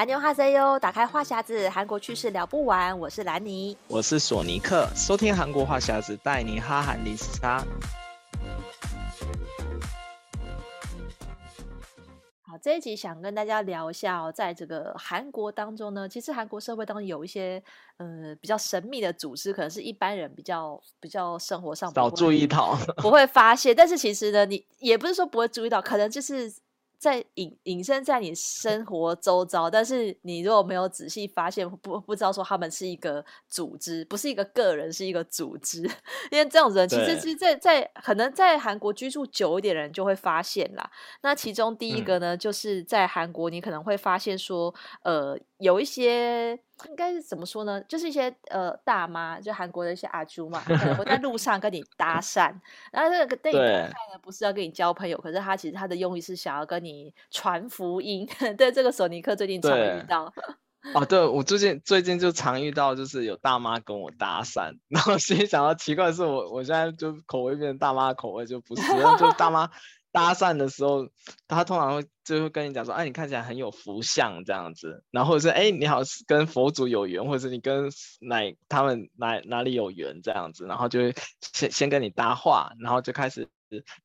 兰尼哈塞哟，打开话匣子，韩国趣事聊不完。我是兰尼，我是索尼克，收听韩国话匣子，带你哈韩零时差。好，这一集想跟大家聊一下哦，在这个韩国当中呢，其实韩国社会当中有一些呃比较神秘的组织，可能是一般人比较比较生活上少注意到，不会发现。但是其实呢，你也不是说不会注意到，可能就是。在隐隐身在你生活周遭，但是你如果没有仔细发现，不不知道说他们是一个组织，不是一个个人，是一个组织。因为这种人其实是在在可能在韩国居住久一点的人就会发现啦。那其中第一个呢，嗯、就是在韩国你可能会发现说，呃，有一些。应该是怎么说呢？就是一些呃大妈，就韩国的一些阿朱嘛，会在路上跟你搭 讪，然后这个对你搭讪呢，不是要跟你交朋友，可是他其实他的用意是想要跟你传福音。对，这个索尼克最近常遇到。哦，对，我最近最近就常遇到，就是有大妈跟我搭讪，然后心里想到奇怪的是我，我我现在就口味变成大妈口味就不是，就大妈。搭讪的时候，他通常会就会跟你讲说，哎，你看起来很有福相这样子，然后或者是哎，你好跟佛祖有缘，或者是你跟哪他们哪哪里有缘这样子，然后就会先先跟你搭话，然后就开始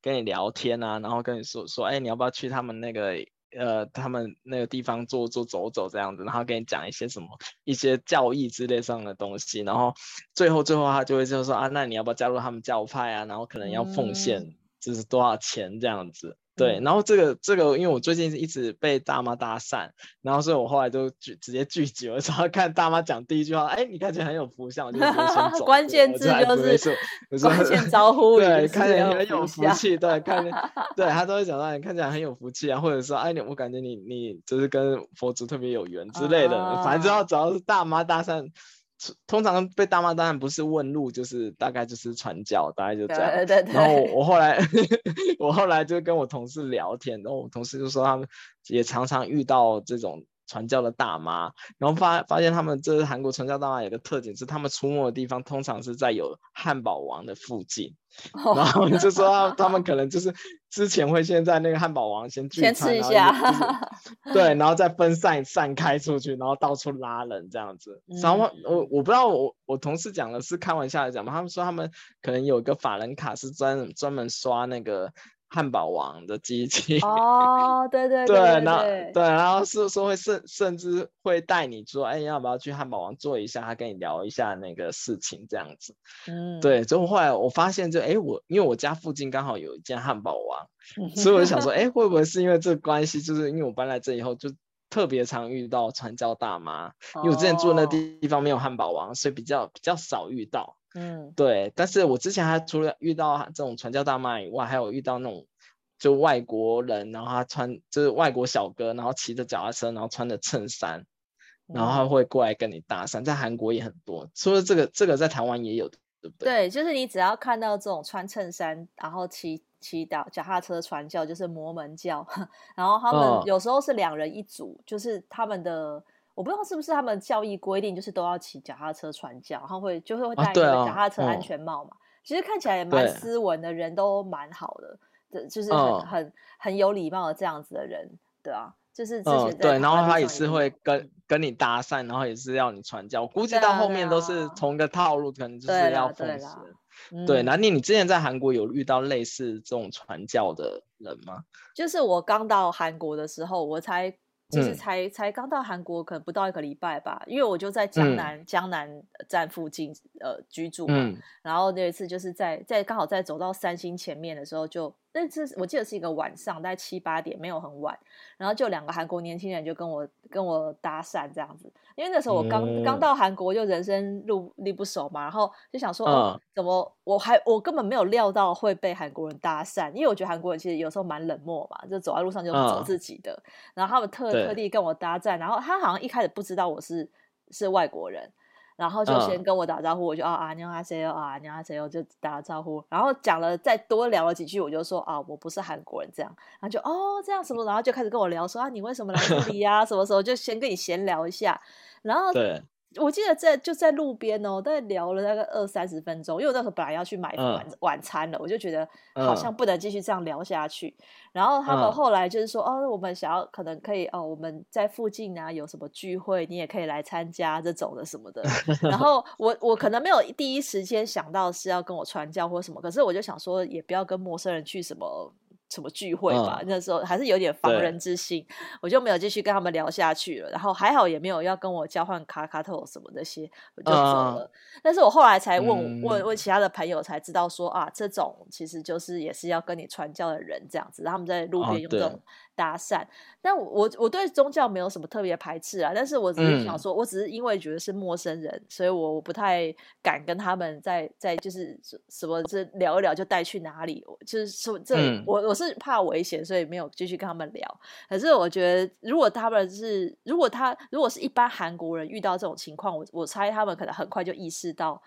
跟你聊天啊，然后跟你说说，哎，你要不要去他们那个呃他们那个地方坐坐走走这样子，然后跟你讲一些什么一些教义之类上的东西，然后最后最后他就会就说啊，那你要不要加入他们教派啊？然后可能要奉献。嗯就是多少钱这样子，对，然后这个这个，因为我最近一直被大妈搭讪，然后所以我后来就拒直接拒绝了。然后看大妈讲第一句话，哎，你看起来很有福相，我就直接先走。关键字就是关键招呼，对，看起来很有福气，对，看，对他都会讲到你看起来很有福气啊，或者说，哎，你我感觉你你就是跟佛祖特别有缘之类的，啊、反正只要只要是大妈搭讪。通常被大妈当然不是问路，就是大概就是传教，大概就这样。对对对。然后我，我后来 我后来就跟我同事聊天，然后我同事就说他们也常常遇到这种传教的大妈，然后发发现他们这是韩国传教大妈有个特点是他们出没的地方通常是在有汉堡王的附近。Oh. 然后就说他他们可能就是之前会先在那个汉堡王先聚餐，先吃一下，对，然后再分散散开出去，然后到处拉人这样子。然后我我不知道我我同事讲的是开玩笑来讲嘛，他们说他们可能有一个法人卡是专专门刷那个。汉堡王的机器 哦，对对对，对，然后对，然后是说会甚甚至会带你说，哎，要不要去汉堡王坐一下？他跟你聊一下那个事情，这样子。嗯，对。之后后来我发现就，就哎，我因为我家附近刚好有一间汉堡王，所以我就想说，哎，会不会是因为这个关系？就是因为我搬来这以后，就特别常遇到传教大妈，因为我之前住的那地方没有汉堡王，所以比较比较少遇到。嗯，对，但是我之前还除了遇到这种传教大妈以外，还有遇到那种就外国人，然后他穿就是外国小哥，然后骑着脚踏车，然后穿着衬衫，然后他会过来跟你搭讪，在韩国也很多，除了这个这个在台湾也有，对不对？对，就是你只要看到这种穿衬衫，然后骑骑脚脚踏车传教，就是摩门教，然后他们有时候是两人一组，哦、就是他们的。我不知道是不是他们教义规定，就是都要骑脚踏车传教，然后会就会会戴一个脚踏车安全帽嘛。其实看起来也蛮斯文的，人都蛮好的，对，就是很、哦、很很有礼貌的这样子的人，对啊，就是之前、嗯、对，然后他也是会跟跟你搭讪，然后也是要你传教，我估计到后面都是同一个套路，可能就是要奉献。对，那你你之前在韩国有遇到类似这种传教的人吗？就是我刚到韩国的时候，我才。就是才才刚到韩国，可能不到一个礼拜吧，因为我就在江南、嗯、江南站附近呃居住嘛，嗯、然后那一次就是在在刚好在走到三星前面的时候就，就那次我记得是一个晚上，大概七八点，没有很晚。然后就两个韩国年轻人就跟我跟我搭讪这样子，因为那时候我刚、嗯、刚到韩国，就人生路地不熟嘛，然后就想说，嗯、哦，怎么我还我根本没有料到会被韩国人搭讪，因为我觉得韩国人其实有时候蛮冷漠嘛，就走在路上就走自己的。嗯、然后他们特特地跟我搭讪，然后他好像一开始不知道我是是外国人。然后就先跟我打招呼，uh, 我就啊啊，你好啊，谁哦啊，你好谁哦，就打个招呼。然后讲了再多聊了几句，我就说啊，我不是韩国人这样。然后就哦这样什么，然后就开始跟我聊说啊，你为什么来这里呀？什么时候就先跟你闲聊一下。然后对。我记得在就在路边哦，大概聊了大概二三十分钟，因为我那时候本来要去买晚晚餐了，嗯、我就觉得好像不能继续这样聊下去。嗯、然后他们后来就是说，哦，我们想要可能可以哦，我们在附近啊有什么聚会，你也可以来参加这种的什么的。然后我我可能没有第一时间想到是要跟我传教或什么，可是我就想说，也不要跟陌生人去什么。什么聚会吧，嗯、那时候还是有点防人之心，我就没有继续跟他们聊下去了。然后还好也没有要跟我交换卡卡特什么那些，我就走了。嗯、但是我后来才问、嗯、问问其他的朋友才知道说啊，这种其实就是也是要跟你传教的人这样子，他们在路边用这种搭讪。哦、但我我对宗教没有什么特别排斥啊，但是我只是想说，嗯、我只是因为觉得是陌生人，所以我我不太敢跟他们在在就是什么这聊一聊就带去哪里，就是说这、嗯、我我是。怕危险，所以没有继续跟他们聊。可是我觉得，如果他们是，如果他如果是一般韩国人遇到这种情况，我我猜他们可能很快就意识到，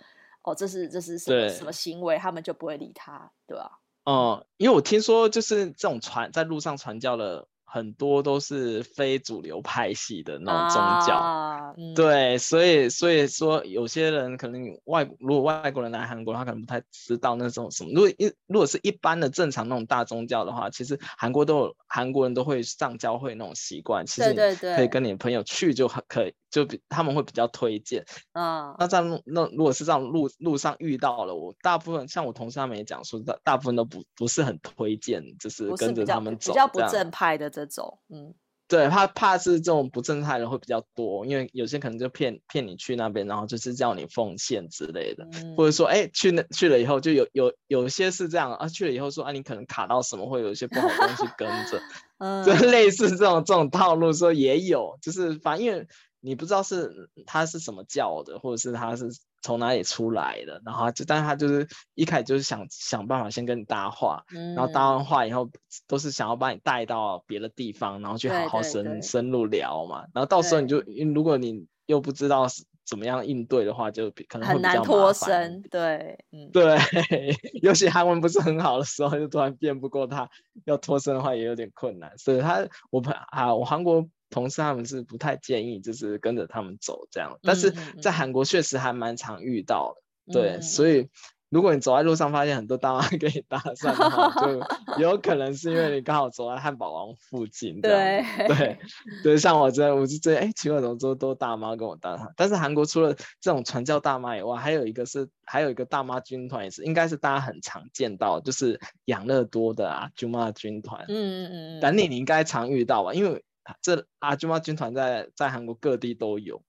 哦，这是这是什么什么行为，他们就不会理他，对吧？嗯，因为我听说就是这种传在路上传教的。很多都是非主流派系的那种宗教，啊嗯、对，所以所以说有些人可能外如果外国人来韩国，他可能不太知道那种什么。如果一如果是一般的正常那种大宗教的话，其实韩国都有韩国人都会上教会那种习惯，其实你可以跟你朋友去就很可以。就比他们会比较推荐，嗯，那在那如果是这样路路上遇到了，我大部分像我同事他们也讲说，大大部分都不不是很推荐，就是跟着他们走，比较不正。派的这种，嗯，对，怕怕是这种不正派的会比较多，因为有些可能就骗骗你去那边，然后就是叫你奉献之类的，嗯、或者说哎去那去了以后就有有有些是这样啊，去了以后说啊你可能卡到什么，会有一些不好的东西跟着，嗯，就。类似这种这种套路说也有，就是反正因为。你不知道是他是什么叫的，或者是他是从哪里出来的，然后就，但是他就是一开始就是想想办法先跟你搭话，嗯、然后搭完话以后都是想要把你带到别的地方，然后去好好深深入聊嘛，然后到时候你就对。如果你又不知道是怎么样应对的话，就可能会比较麻烦，很难脱身，对，嗯，对，尤其韩文不是很好的时候，就突然变不过他，要脱身的话也有点困难，所以他我啊我韩国。同事他们是不太建议，就是跟着他们走这样，但是在韩国确实还蛮常遇到对，所以如果你走在路上发现很多大妈跟你搭讪的话，就 有可能是因为你刚好走在汉堡王附近，对对对，像我这样，我就觉得哎，奇怪，怎么都都大妈跟我搭讪？但是韩国除了这种传教大妈以外，还有一个是还有一个大妈军团，也是应该是大家很常见到，就是养乐多的啊，舅妈军团，嗯嗯嗯，等你你应该常遇到吧，因为。这阿舅妈军团在在韩国各地都有。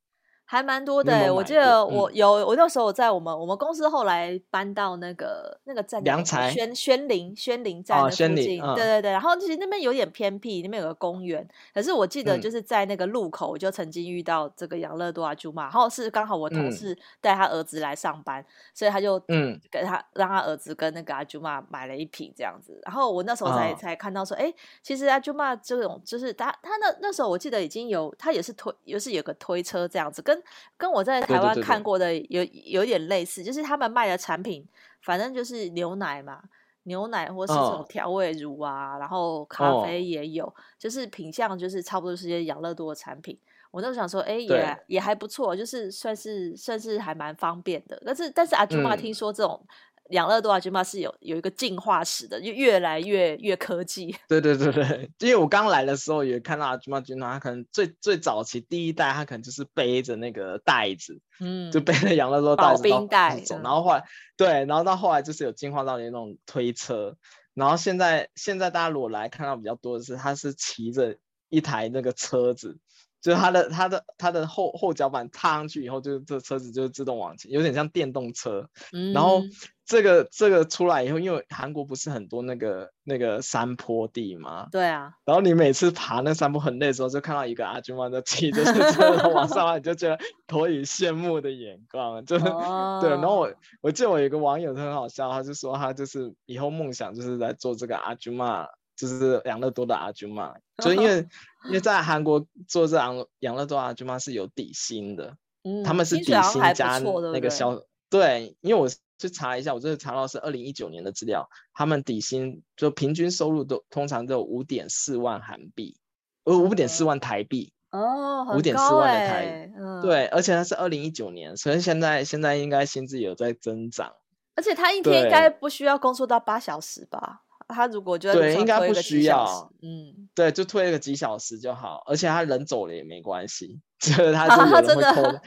还蛮多的，我记得我有，嗯、我那时候在我们我们公司后来搬到那个那个站，良才宣宣林宣林站的附近，哦嗯、对对对。然后其实那边有点偏僻，那边有个公园。可是我记得就是在那个路口，我就曾经遇到这个养乐多阿舅妈，然后是刚好我同事带他儿子来上班，嗯、所以他就嗯给他让他儿子跟那个阿舅妈买了一瓶这样子。然后我那时候才、哦、才看到说，哎，其实阿舅妈这种就是他他那那时候我记得已经有他也是推，也是有个推车这样子跟。跟我在台湾看过的有有点类似，就是他们卖的产品，反正就是牛奶嘛，牛奶或是这种调味乳啊，然后咖啡也有，就是品相就是差不多是些养乐多的产品。我那时候想说，哎，也也还不错，就是算是算是还蛮方便的。但是但是阿舅妈听说这种。养乐多啊，起码是有有一个进化史的，就越来越越科技。对对对对，因为我刚来的时候也看到阿舅妈军团，他可能最最早期第一代，他可能就是背着那个袋子，嗯，就背着养乐多袋子，冰袋走，然后后来、嗯、对，然后到后来就是有进化到那种推车，然后现在现在大家如果来看到比较多的是，他是骑着一台那个车子。就是它的它的它的后后脚板踏上去以后，就这车子就自动往前，有点像电动车。嗯、然后这个这个出来以后，因为韩国不是很多那个那个山坡地嘛，对啊。然后你每次爬那山坡很累的时候，就看到一个阿军妈在骑着车 往上来，你就觉得投以羡慕的眼光，就、哦、对。然后我我记得我有一个网友他很好笑，他就说他就是以后梦想就是在做这个阿军妈。就是养乐多的阿舅妈，就因为因为在韩国做这养养乐多阿舅妈是有底薪的，嗯，他们是底薪加那个销，对，因为我去查一下，我这查到是二零一九年的资料，他们底薪就平均收入都通常都有五点四万韩币，呃，五点四万台币，哦，五点四万的台，嗯，对，而且它是二零一九年，所以现在现在应该薪资有在增长，而且他一。天应该不需要工作到八小时吧？他如果觉得对，应该不需要，嗯，对，就推一个几小时就好，而且他人走了也没关系，就是 他就有人会偷的，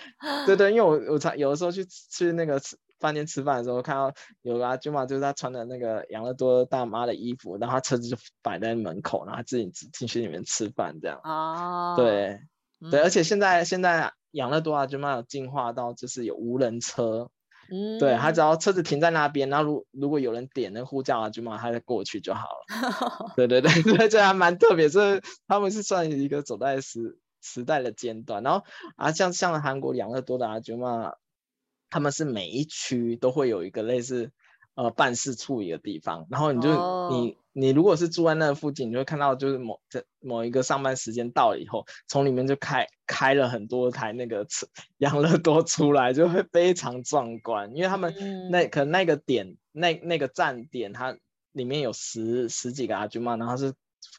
对对，因为我 我常有的时候去去那个吃饭店吃饭的时候，看到有个阿舅妈，就是他穿的那个养乐多大妈的衣服，然后他车子就摆在门口，然后自己进去里面吃饭这样，哦，对、嗯、对，而且现在现在养乐多阿舅妈有进化到就是有无人车。嗯，对，他只要车子停在那边，然后如如果有人点那呼叫啊，就马上他就过去就好了。对对对，对，这还蛮特别，这他们是算一个走在时时代的尖端。然后啊，像像韩国两个多的阿舅妈，他们是每一区都会有一个类似。呃，办事处一个地方，然后你就、oh. 你你如果是住在那附近，你就会看到就是某这某一个上班时间到了以后，从里面就开开了很多台那个车 养乐多出来，就会非常壮观，因为他们那、mm. 可能那个点那那个站点，它里面有十十几个阿军嘛，然后是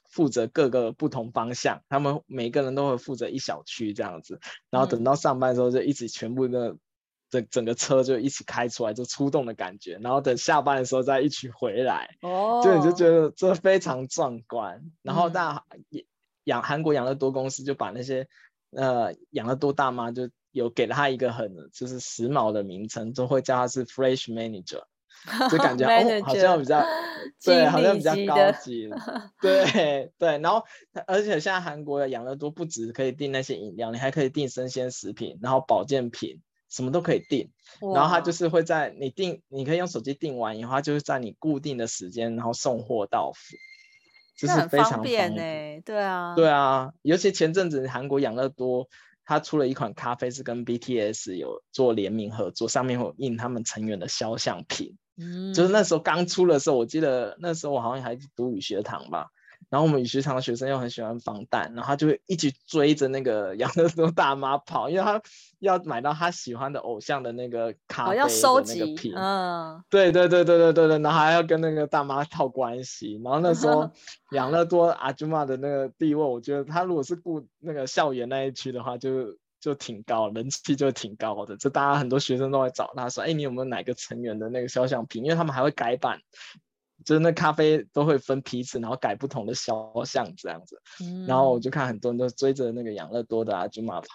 负责各个不同方向，他们每个人都会负责一小区这样子，然后等到上班的时候就一直全部的。整整个车就一起开出来，就出动的感觉，然后等下班的时候再一起回来，哦，就你就觉得这非常壮观。然后大养韩国养乐多公司就把那些呃养乐多大妈就有给了他一个很就是时髦的名称，就会叫他是 Fresh Manager，就感觉哦好像比较对，好像比较高级，对对。然后而且现在韩国的养乐多不止可以订那些饮料，你还可以订生鲜食品，然后保健品。什么都可以订，然后他就是会在你订，你可以用手机订完以后，他就是在你固定的时间，然后送货到府，就是非常方便呢。对啊，对啊，尤其前阵子韩国养乐多，他出了一款咖啡是跟 BTS 有做联名合作，上面有印他们成员的肖像品。嗯，就是那时候刚出的时候，我记得那时候我好像还读语学堂吧。然后我们语学堂的学生又很喜欢防弹，然后他就会一直追着那个养乐多大妈跑，因为他要买到他喜欢的偶像的那个咖啡的那个瓶。哦，要收集。嗯，对对对对对对对，然后还要跟那个大妈套关系。然后那时候 养乐多阿舅妈的那个地位，我觉得他如果是顾那个校园那一区的话就，就就挺高，人气就挺高的。这大家很多学生都会找他说：“哎，你有没有哪个成员的那个肖像品？”因为他们还会改版。就是那咖啡都会分批次，然后改不同的肖像这样子，嗯，然后我就看很多人都追着那个养乐多的阿舅妈跑，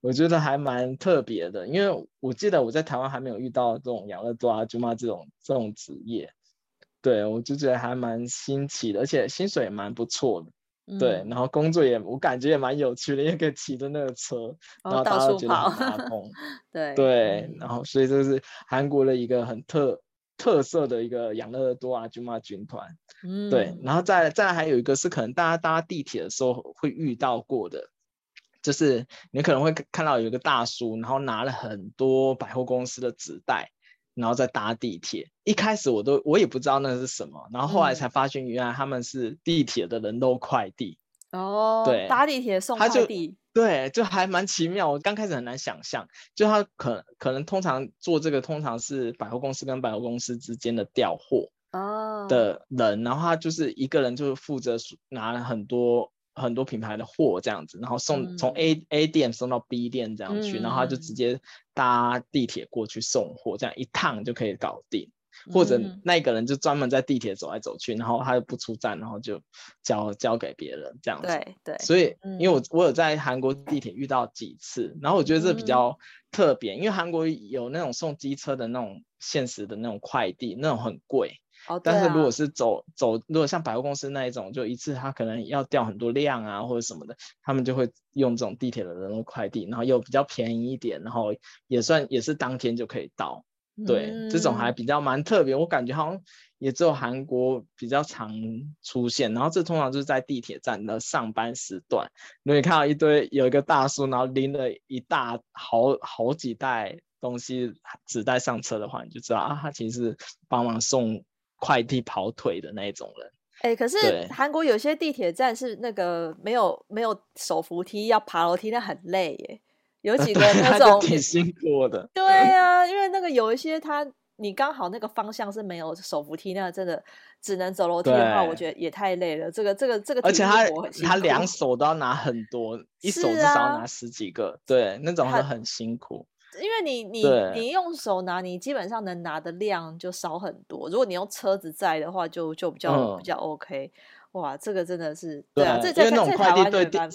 我觉得还蛮特别的，因为我记得我在台湾还没有遇到这种养乐多阿舅妈这种这种职业，对，我就觉得还蛮新奇的，而且薪水也蛮不错的，嗯，对，然后工作也我感觉也蛮有趣的，因为可以骑着那个车，然后大家都觉得 对，然后所以这是韩国的一个很特。特色的一个养乐多阿舅妈军团，嗯，对，然后再再来还有一个是可能大家搭地铁的时候会遇到过的，就是你可能会看到有一个大叔，然后拿了很多百货公司的纸袋，然后再搭地铁。一开始我都我也不知道那是什么，然后后来才发现原来他们是地铁的人肉快递。哦，对，搭地铁送快递。对，就还蛮奇妙。我刚开始很难想象，就他可可能通常做这个，通常是百货公司跟百货公司之间的调货的人，oh. 然后他就是一个人，就是负责拿了很多很多品牌的货这样子，然后送从 A、嗯、A 店送到 B 店这样去，嗯、然后他就直接搭地铁过去送货，这样一趟就可以搞定。或者那个人就专门在地铁走来走去，嗯、然后他又不出站，然后就交交给别人这样子。对对。所以，因为我我有在韩国地铁遇到几次，然后我觉得这比较特别，嗯、因为韩国有那种送机车的那种现实的那种快递，那种很贵，哦啊、但是如果是走走，如果像百货公司那一种，就一次他可能要掉很多量啊或者什么的，他们就会用这种地铁的人肉快递，然后又比较便宜一点，然后也算也是当天就可以到。对，嗯、这种还比较蛮特别，我感觉好像也只有韩国比较常出现。然后这通常就是在地铁站的上班时段，如果你看到一堆有一个大叔，然后拎了一大好好几袋东西纸袋上车的话，你就知道啊，他其实是帮忙送快递跑腿的那一种人。哎、欸，可是韩国有些地铁站是那个没有没有手扶梯，要爬楼梯，那很累耶。有几个那种挺辛苦的，对呀、啊，因为那个有一些他，你刚好那个方向是没有手扶梯，那个真的只能走楼梯的话，我觉得也太累了。这个这个这个，而且他他两手都要拿很多，一手至少要拿十几个，对，那种是很辛苦。因为你你你用手拿，你基本上能拿的量就少很多。如果你用车子载的话就，就就比较、嗯、比较 OK。哇，这个真的是对啊，这因为那种快递对店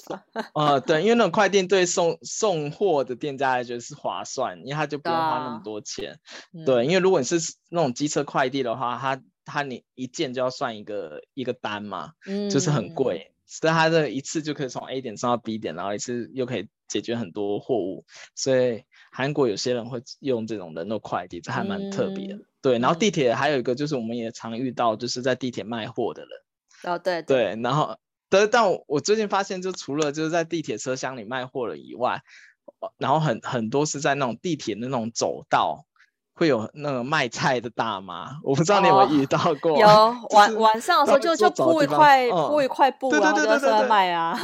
呃，对，因为那种 快递对送送货的店家来说是划算，因为他就不用花那么多钱。啊、对，因为如果你是那种机车快递的话，他他你一件就要算一个一个单嘛，嗯，就是很贵。所以他这一次就可以从 A 点送到 B 点，然后一次又可以解决很多货物。所以韩国有些人会用这种人肉快递，这还蛮特别的。嗯、对，然后地铁还有一个就是我们也常遇到，就是在地铁卖货的人。哦，对对，对，然后，但但我最近发现，就除了就是在地铁车厢里卖货了以外，然后很很多是在那种地铁的那种走道，会有那个卖菜的大妈，我不知道你有没有遇到过？哦、有 晚晚上的时候就就铺一块铺一块布啊，就在卖 啊，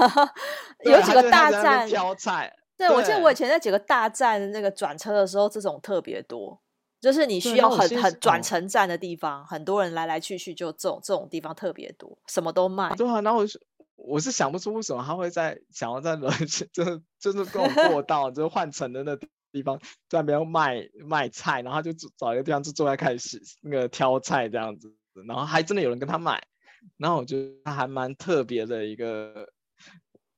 有几个大站挑菜。对，我记得我以前在几个大站那个转车的时候，这种特别多。就是你需要很很转乘站的地方，很多人来来去去，就这种这种地方特别多，什么都卖。对啊，然后我是我是想不出为什么他会在想要在人 就是就是跟我过道就是换乘的那地方在那边卖卖菜，然后就找一个地方就坐在开始那个挑菜这样子，然后还真的有人跟他买，然后我觉得他还蛮特别的一个。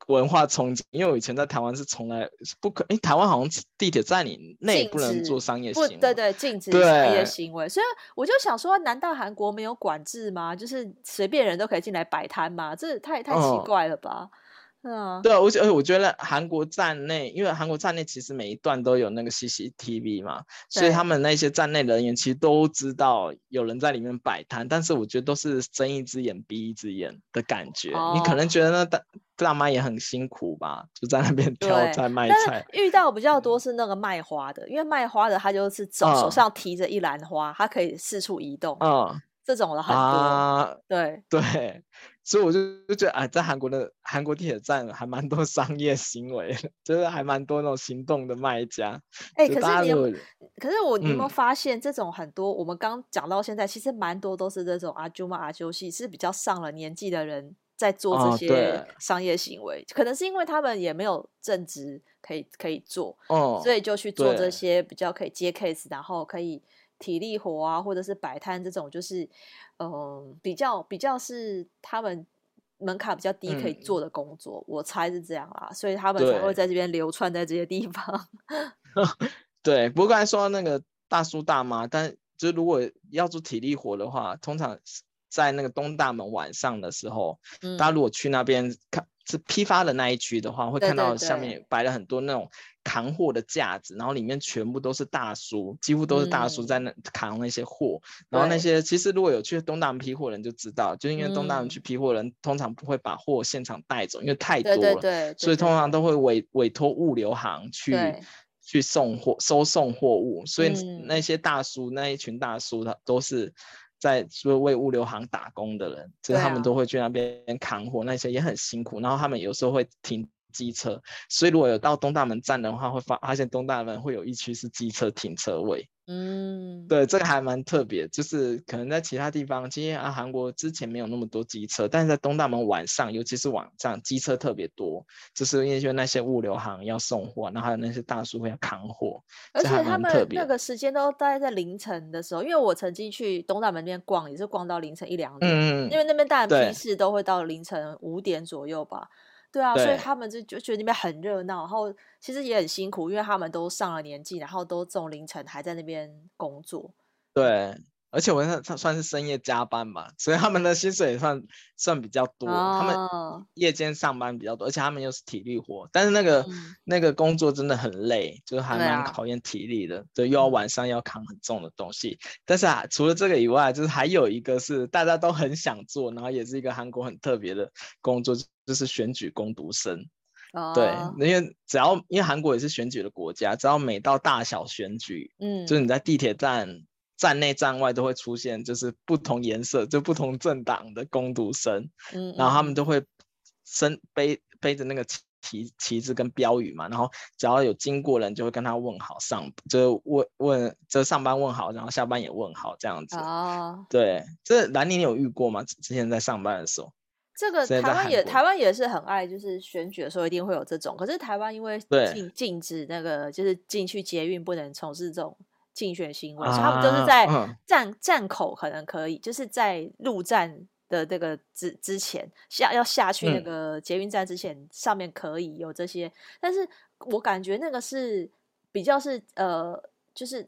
文化冲击，因为我以前在台湾是从来不可，哎，台湾好像地铁站里内不能做商业行为，对对，禁止商业行为。所以我就想说，难道韩国没有管制吗？就是随便人都可以进来摆摊吗？这太太奇怪了吧？嗯嗯，对啊，而且而且我觉得韩国站内，因为韩国站内其实每一段都有那个 CCTV 嘛，所以他们那些站内人员其实都知道有人在里面摆摊，但是我觉得都是睁一只眼闭一只眼的感觉。哦、你可能觉得那大大妈也很辛苦吧，就在那边 挑菜卖菜。遇到比较多是那个卖花的，因为卖花的他就是手、嗯、手上提着一篮花，他可以四处移动。嗯，这种的很多。啊、对对。所以我就就觉得啊，在韩国的韩国地铁站还蛮多 商业行为，就是还蛮多那种行动的卖家。哎、欸，可是你有，可是我你有没有发现，这种很多、嗯、我们刚讲到现在，其实蛮多都是这种阿舅妈阿舅系，是比较上了年纪的人在做这些商业行为。哦、可能是因为他们也没有正职可以可以做，哦，所以就去做这些比较可以接 case，然后可以体力活啊，或者是摆摊这种，就是。嗯，比较比较是他们门槛比较低可以做的工作，嗯、我猜是这样啦，所以他们才会在这边流窜在这些地方。对，不过刚才说到那个大叔大妈，但就如果要做体力活的话，通常在那个东大门晚上的时候，嗯、大家如果去那边看。是批发的那一区的话，会看到下面摆了很多那种扛货的架子，对对对，然后里面全部都是大叔，几乎都是大叔在那扛那些货。嗯、然后那些其实如果有去东大门批货的人就知道，就因为东大门去批货的人通常不会把货现场带走，因为太多了，所以通常都会委委托物流行去去送货、收送货物。所以那些大叔、嗯、那一群大叔，他都是。在说为物流行打工的人，就是他们都会去那边扛货，那些也很辛苦。然后他们有时候会停机车，所以如果有到东大门站的话，会发发现东大门会有一区是机车停车位。嗯，对，这个还蛮特别，就是可能在其他地方，其实啊，韩国之前没有那么多机车，但是在东大门晚上，尤其是晚上，机车特别多，就是因为就那些物流行要送货，然后还有那些大叔会要扛货，而且他们那个时间都大概在凌晨的时候，因为我曾经去东大门那边逛，也是逛到凌晨一两点，嗯，因为那边大人批示都会到凌晨五点左右吧。对啊，对，所以他们就就觉得那边很热闹，然后其实也很辛苦，因为他们都上了年纪，然后都这种凌晨还在那边工作。对，而且我算算是深夜加班吧，所以他们的薪水也算算比较多。哦、他们夜间上班比较多，而且他们又是体力活，但是那个、嗯、那个工作真的很累，就是还蛮考验体力的。对，又要晚上要扛很重的东西。嗯、但是啊，除了这个以外，就是还有一个是大家都很想做，然后也是一个韩国很特别的工作，就是选举工读生。哦、对，因为只要因为韩国也是选举的国家，只要每到大小选举，嗯，就是你在地铁站。站内站外都会出现，就是不同颜色，就不同政党的工读生，嗯，嗯，然后他们都会身背背着那个旗旗帜跟标语嘛，然后只要有经过人就会跟他问好上，就问问就上班问好，然后下班也问好这样子。哦，对，这兰妮你有遇过吗？之前在上班的时候，这个台湾也台湾也是很爱，就是选举的时候一定会有这种，可是台湾因为禁禁止那个就是进去捷运不能从事这种。竞选行为，所以他们就是在站、啊、站口可能可以，就是在入站的这个之之前下要下去那个捷运站之前，嗯、上面可以有这些。但是我感觉那个是比较是呃，就是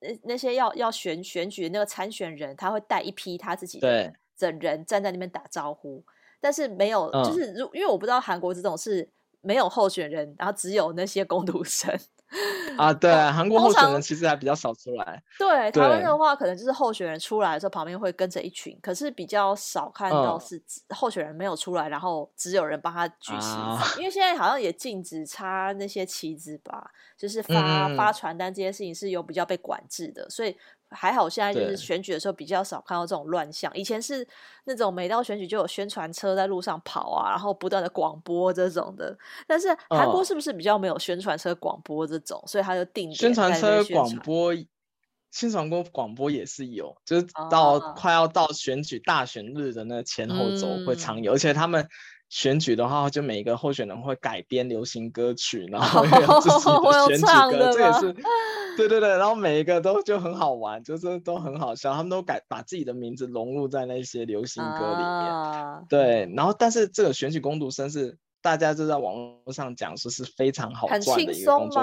那那些要要选选举的那个参选人，他会带一批他自己的人站在那边打招呼，但是没有，就是如因为我不知道韩国这种是没有候选人，然后只有那些工读生。啊，对，韩国候选人其实还比较少出来。对，台湾的话，可能就是候选人出来的时候，旁边会跟着一群，可是比较少看到是候选人没有出来，然后只有人帮他举旗子。啊、因为现在好像也禁止插那些旗子吧，就是发、嗯、发传单这些事情是有比较被管制的，所以。还好，现在就是选举的时候比较少看到这种乱象。以前是那种每到选举就有宣传车在路上跑啊，然后不断的广播这种的。但是韩国是不是比较没有宣传车广播这种？哦、所以他就定宣传车广播，宣传过广播也是有，就是到快要到选举大选日的那前后周会常有，嗯、而且他们。选举的话，就每一个候选人会改编流行歌曲，然后有自己的 选举歌，这也是，对对对，然后每一个都就很好玩，就是都很好笑，他们都改把自己的名字融入在那些流行歌里面，啊、对，然后但是这个选举工读生是大家就在网络上讲说是非常好赚的一个工作，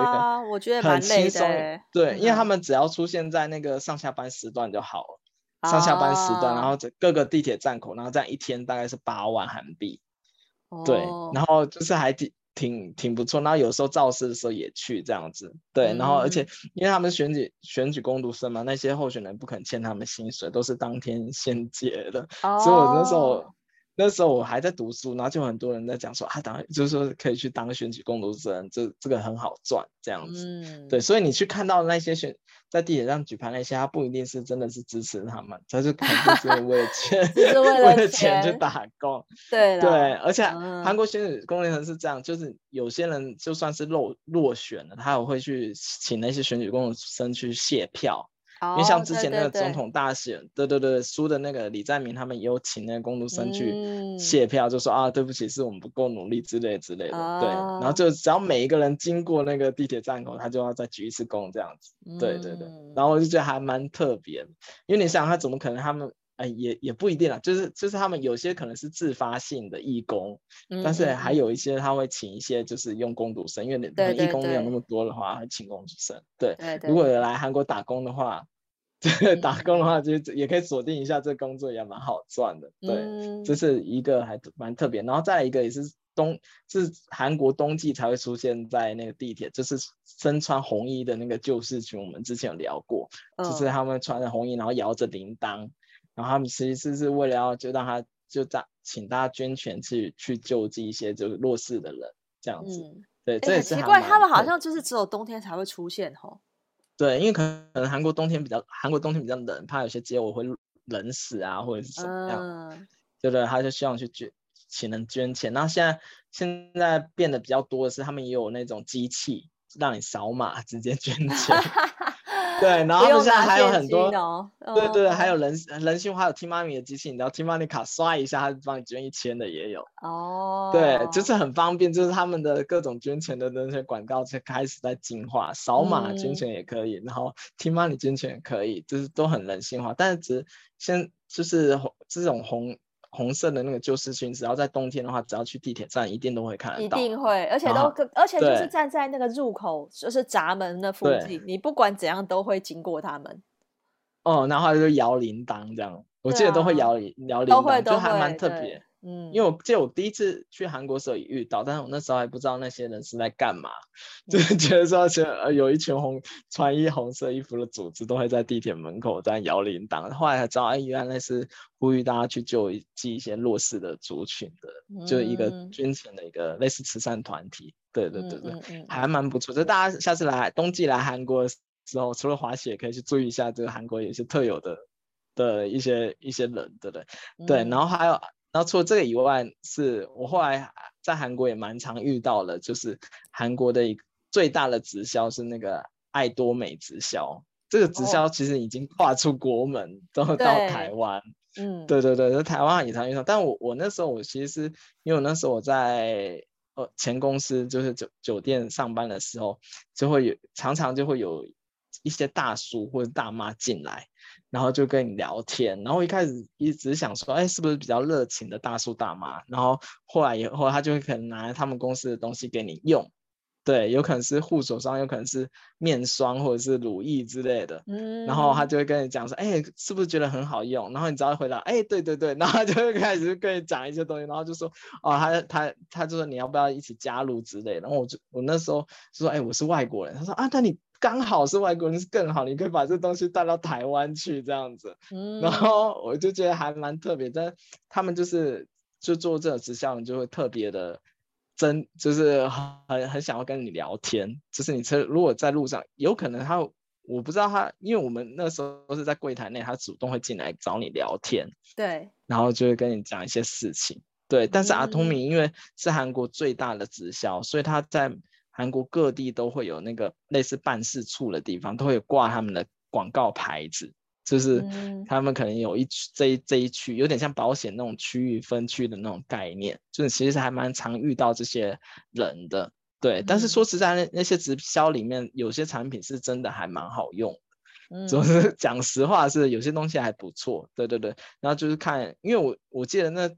我觉得很轻松，对，嗯、因为他们只要出现在那个上下班时段就好了，啊、上下班时段，然后各个地铁站口，然后这样一天大概是八万韩币。对，然后就是还挺挺挺不错，然后有时候造势的时候也去这样子，对，然后而且因为他们选举选举工读生嘛，那些候选人不肯欠他们薪水，都是当天先结的，哦、所以我那时候。那时候我还在读书，然后就很多人在讲说啊，当就是说可以去当选举工读生，这这个很好赚这样子。嗯，对，所以你去看到那些选在地铁上举牌那些，他不一定是真的是支持他们，他是肯定是为了钱，是为了钱去打工。对对，而且韩国选举工读生是这样，就是有些人就算是落落选了，他也会去请那些选举工读生去卸票。因为像之前那个总统大选，哦、对，对对对，输的那个李在明他们也有请那个工读生去谢票，嗯、就说啊，对不起，是我们不够努力之类之类的。哦、对，然后就只要每一个人经过那个地铁站口，他就要再鞠一次躬这样子。嗯、对对对，然后我就觉得还蛮特别，因为你想他怎么可能他们哎也也不一定啊，就是就是他们有些可能是自发性的义工，嗯、但是还有一些他会请一些就是用工读生，因为你义工没有那么多的话，会请工读生。对，对对对，如果有来韩国打工的话。对，打工的话就也可以锁定一下，这工作也蛮好赚的。对，嗯、这是一个还蛮特别。然后再来一个也是冬，是韩国冬季才会出现在那个地铁，就是身穿红衣的那个救世军。我们之前有聊过，哦、就是他们穿着红衣，然后摇着铃铛，然后他们其实是为了要就让他就大请大家捐钱去去救济一些就是弱势的人这样子。嗯、对，这也是奇怪，他们好像就是只有冬天才会出现吼。对，因为可能韩国冬天比较，韩国冬天比较冷，怕有些街我会冷死啊，或者是什么样，嗯、对不对？他就希望去捐，请人捐钱。然后现在现在变得比较多的是，他们也有那种机器让你扫码直接捐钱。对，然后他们现在还有很多，哦、对对，还有人人性化，还有 T 妈咪的机器，你知道 T 妈咪卡刷一下，他就帮你捐一千的也有。哦。对，就是很方便，就是他们的各种捐钱的那些广告就开始在进化，扫码捐钱也可以，嗯、然后 T 妈咪捐钱也可以，就是都很人性化。但是只现就是这种红。红色的那个救世军，只要在冬天的话，只要去地铁站，一定都会看得到。一定会，而且都，而且就是站在那个入口，就是闸门那附近，你不管怎样都会经过他们。哦，然后就摇铃铛这样，我记得都会摇摇铃铛，就还蛮特别。嗯，因为我记得我第一次去韩国时候也遇到，但是我那时候还不知道那些人是在干嘛，嗯、就是觉得说，呃，有一群红穿一红色衣服的组织都会在地铁门口在摇铃铛，后来才知道，哎，原来是呼吁大家去救济一些弱势的族群的，嗯、就一个捐钱的一个类似慈善团体。对对对对，还蛮不错。就大家下次来冬季来韩国的时候，除了滑雪，可以去注意一下这个韩国有些特有的的一些一些人，对不对？嗯、对，然后还有。然后除了这个以外，是我后来在韩国也蛮常遇到的，就是韩国的一最大的直销是那个爱多美直销。这个直销其实已经跨出国门，都、哦、到台湾。嗯，对对对，在台湾也常遇到。但我我那时候我其实是因为我那时候我在呃前公司就是酒酒店上班的时候，就会有常常就会有一些大叔或者大妈进来。然后就跟你聊天，然后一开始一直想说，哎，是不是比较热情的大叔大妈？然后后来以后，他就会可能拿他们公司的东西给你用，对，有可能是护手霜，有可能是面霜或者是乳液之类的。嗯。然后他就会跟你讲说，哎，是不是觉得很好用？然后你只要回答，哎，对对对，然后他就会开始跟你讲一些东西，然后就说，哦，他他他就说你要不要一起加入之类的。然后我就我那时候就说，哎，我是外国人。他说啊，那你。刚好是外国人是更好，你可以把这东西带到台湾去这样子，嗯，然后我就觉得还蛮特别，但他们就是就做这种直销，就会特别的真，就是很很想要跟你聊天，就是你车如果在路上，有可能他我不知道他，因为我们那时候是在柜台内，他主动会进来找你聊天，对，然后就会跟你讲一些事情，对，但是阿通明因为是韩国最大的直销，所以他在。韩国各地都会有那个类似办事处的地方，都会有挂他们的广告牌子，就是他们可能有一区这一这一区，有点像保险那种区域分区的那种概念，就是其实还蛮常遇到这些人的，对。但是说实在，那那些直销里面有些产品是真的还蛮好用，嗯，就是讲实话是有些东西还不错，对对对。然后就是看，因为我我记得那。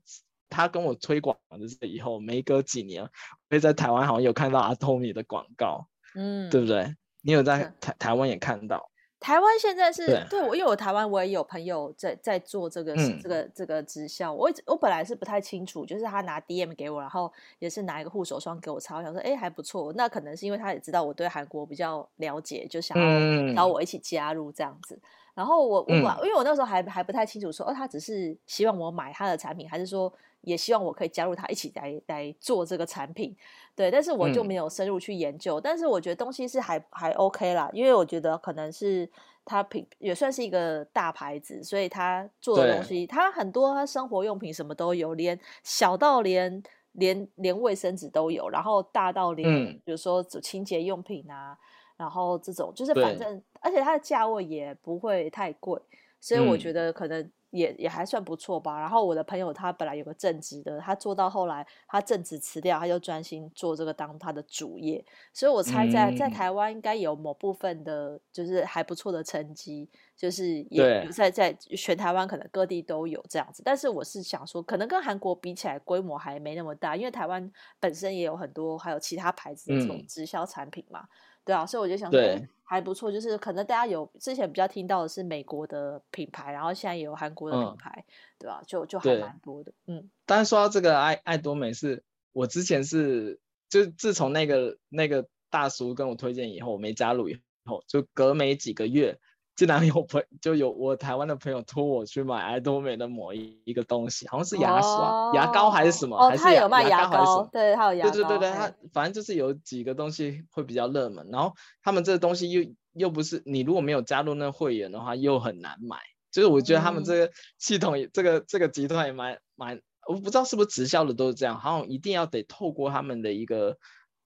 他跟我推广的这以后，没隔几年，会在台湾好像有看到阿托米的广告，嗯，对不对？你有在台台湾也看到？台湾现在是对，我，因为我台湾我也有朋友在在做这个、嗯、这个这个直销，我我本来是不太清楚，就是他拿 DM 给我，然后也是拿一个护手霜给我擦，我想说哎还不错，那可能是因为他也知道我对韩国比较了解，就想要找我一起加入这样子。嗯然后我我、嗯、因为我那时候还还不太清楚说，说哦，他只是希望我买他的产品，还是说也希望我可以加入他一起来来做这个产品？对，但是我就没有深入去研究。嗯、但是我觉得东西是还还 OK 啦，因为我觉得可能是他品也算是一个大牌子，所以他做的东西，他很多他生活用品什么都有，连小到连连连卫生纸都有，然后大到连、嗯、比如说清洁用品啊。然后这种就是反正，而且它的价位也不会太贵，所以我觉得可能也、嗯、也还算不错吧。然后我的朋友他本来有个正职的，他做到后来他正职辞掉，他就专心做这个当他的主业。所以我猜在、嗯、在台湾应该有某部分的，就是还不错的成绩，就是也在在全台湾可能各地都有这样子。但是我是想说，可能跟韩国比起来规模还没那么大，因为台湾本身也有很多还有其他牌子的这种直销产品嘛。嗯对啊，所以我就想说还不错，就是可能大家有之前比较听到的是美国的品牌，然后现在也有韩国的品牌，嗯、对吧、啊？就就还蛮多的，嗯。但是说到这个爱爱多美是，是我之前是就自从那个那个大叔跟我推荐以后，我没加入以后，就隔没几个月。竟然有朋 就有我台湾的朋友托我去买爱多美的某一一个东西，好像是牙刷、哦、牙膏还是什么？哦，还是牙有卖牙膏，对，他有牙膏。对对对对，他反正就是有几个东西会比较热门，然后他们这个东西又又不是你如果没有加入那会员的话又很难买，就是我觉得他们这个系统、嗯、这个这个集团也蛮蛮，我不知道是不是直销的都是这样，好像一定要得透过他们的一个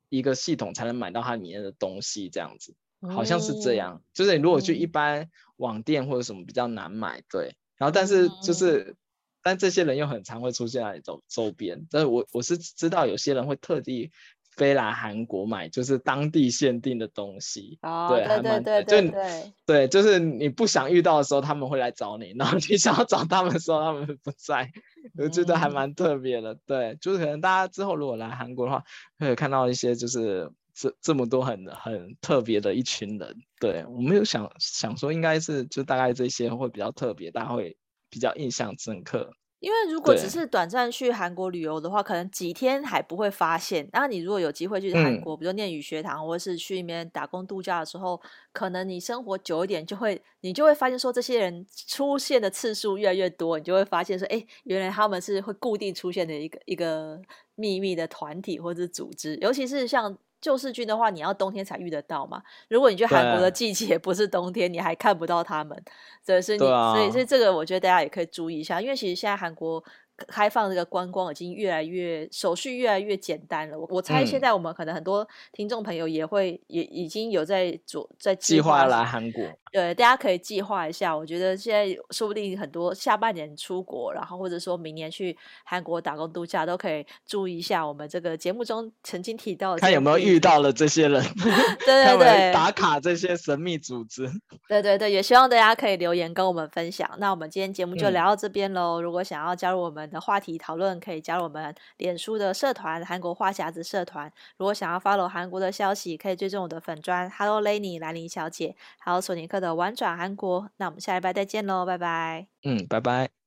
一个系统才能买到它里面的东西这样子。好像是这样，嗯、就是你如果去一般网店或者什么比较难买，对。然后但是就是，嗯、但这些人又很常会出现在周周边。但是我我是知道有些人会特地飞来韩国买，就是当地限定的东西。哦，对，对对对对对，对，就是你不想遇到的时候，他们会来找你；然后你 想要找他们的时候，他们不在。我觉得还蛮特别的。对，就是可能大家之后如果来韩国的话，会有看到一些就是。这这么多很很特别的一群人。对，我没有想想说，应该是就大概这些会比较特别，大家会比较印象深刻。因为如果只是短暂去韩国旅游的话，可能几天还不会发现。然后你如果有机会去韩国，嗯、比如念语学堂，或者是去那边打工度假的时候，可能你生活久一点，就会你就会发现说，这些人出现的次数越来越多，你就会发现说，哎，原来他们是会固定出现的一个一个秘密的团体或者是组织，尤其是像。救世军的话，你要冬天才遇得到嘛？如果你去韩国的季节不是冬天，你还看不到他们。所以是你，啊、所以所以这个我觉得大家也可以注意一下，因为其实现在韩国。开放这个观光已经越来越手续越来越简单了。我我猜现在我们可能很多听众朋友也会、嗯、也已经有在做在计划来韩国。对，大家可以计划一下。我觉得现在说不定很多下半年出国，然后或者说明年去韩国打工度假，都可以注意一下我们这个节目中曾经提到的，看有没有遇到了这些人。对对对，打卡这些神秘组织。对对对，也希望大家可以留言跟我们分享。那我们今天节目就聊到这边喽。嗯、如果想要加入我们的话题讨论，可以加入我们脸书的社团“韩国话匣子社团”。如果想要 follow 韩国的消息，可以追踪我的粉砖 “Hello Lenny 兰妮小姐”，还有索尼克的玩转韩国。那我们下礼拜再见喽，拜拜。嗯，拜拜。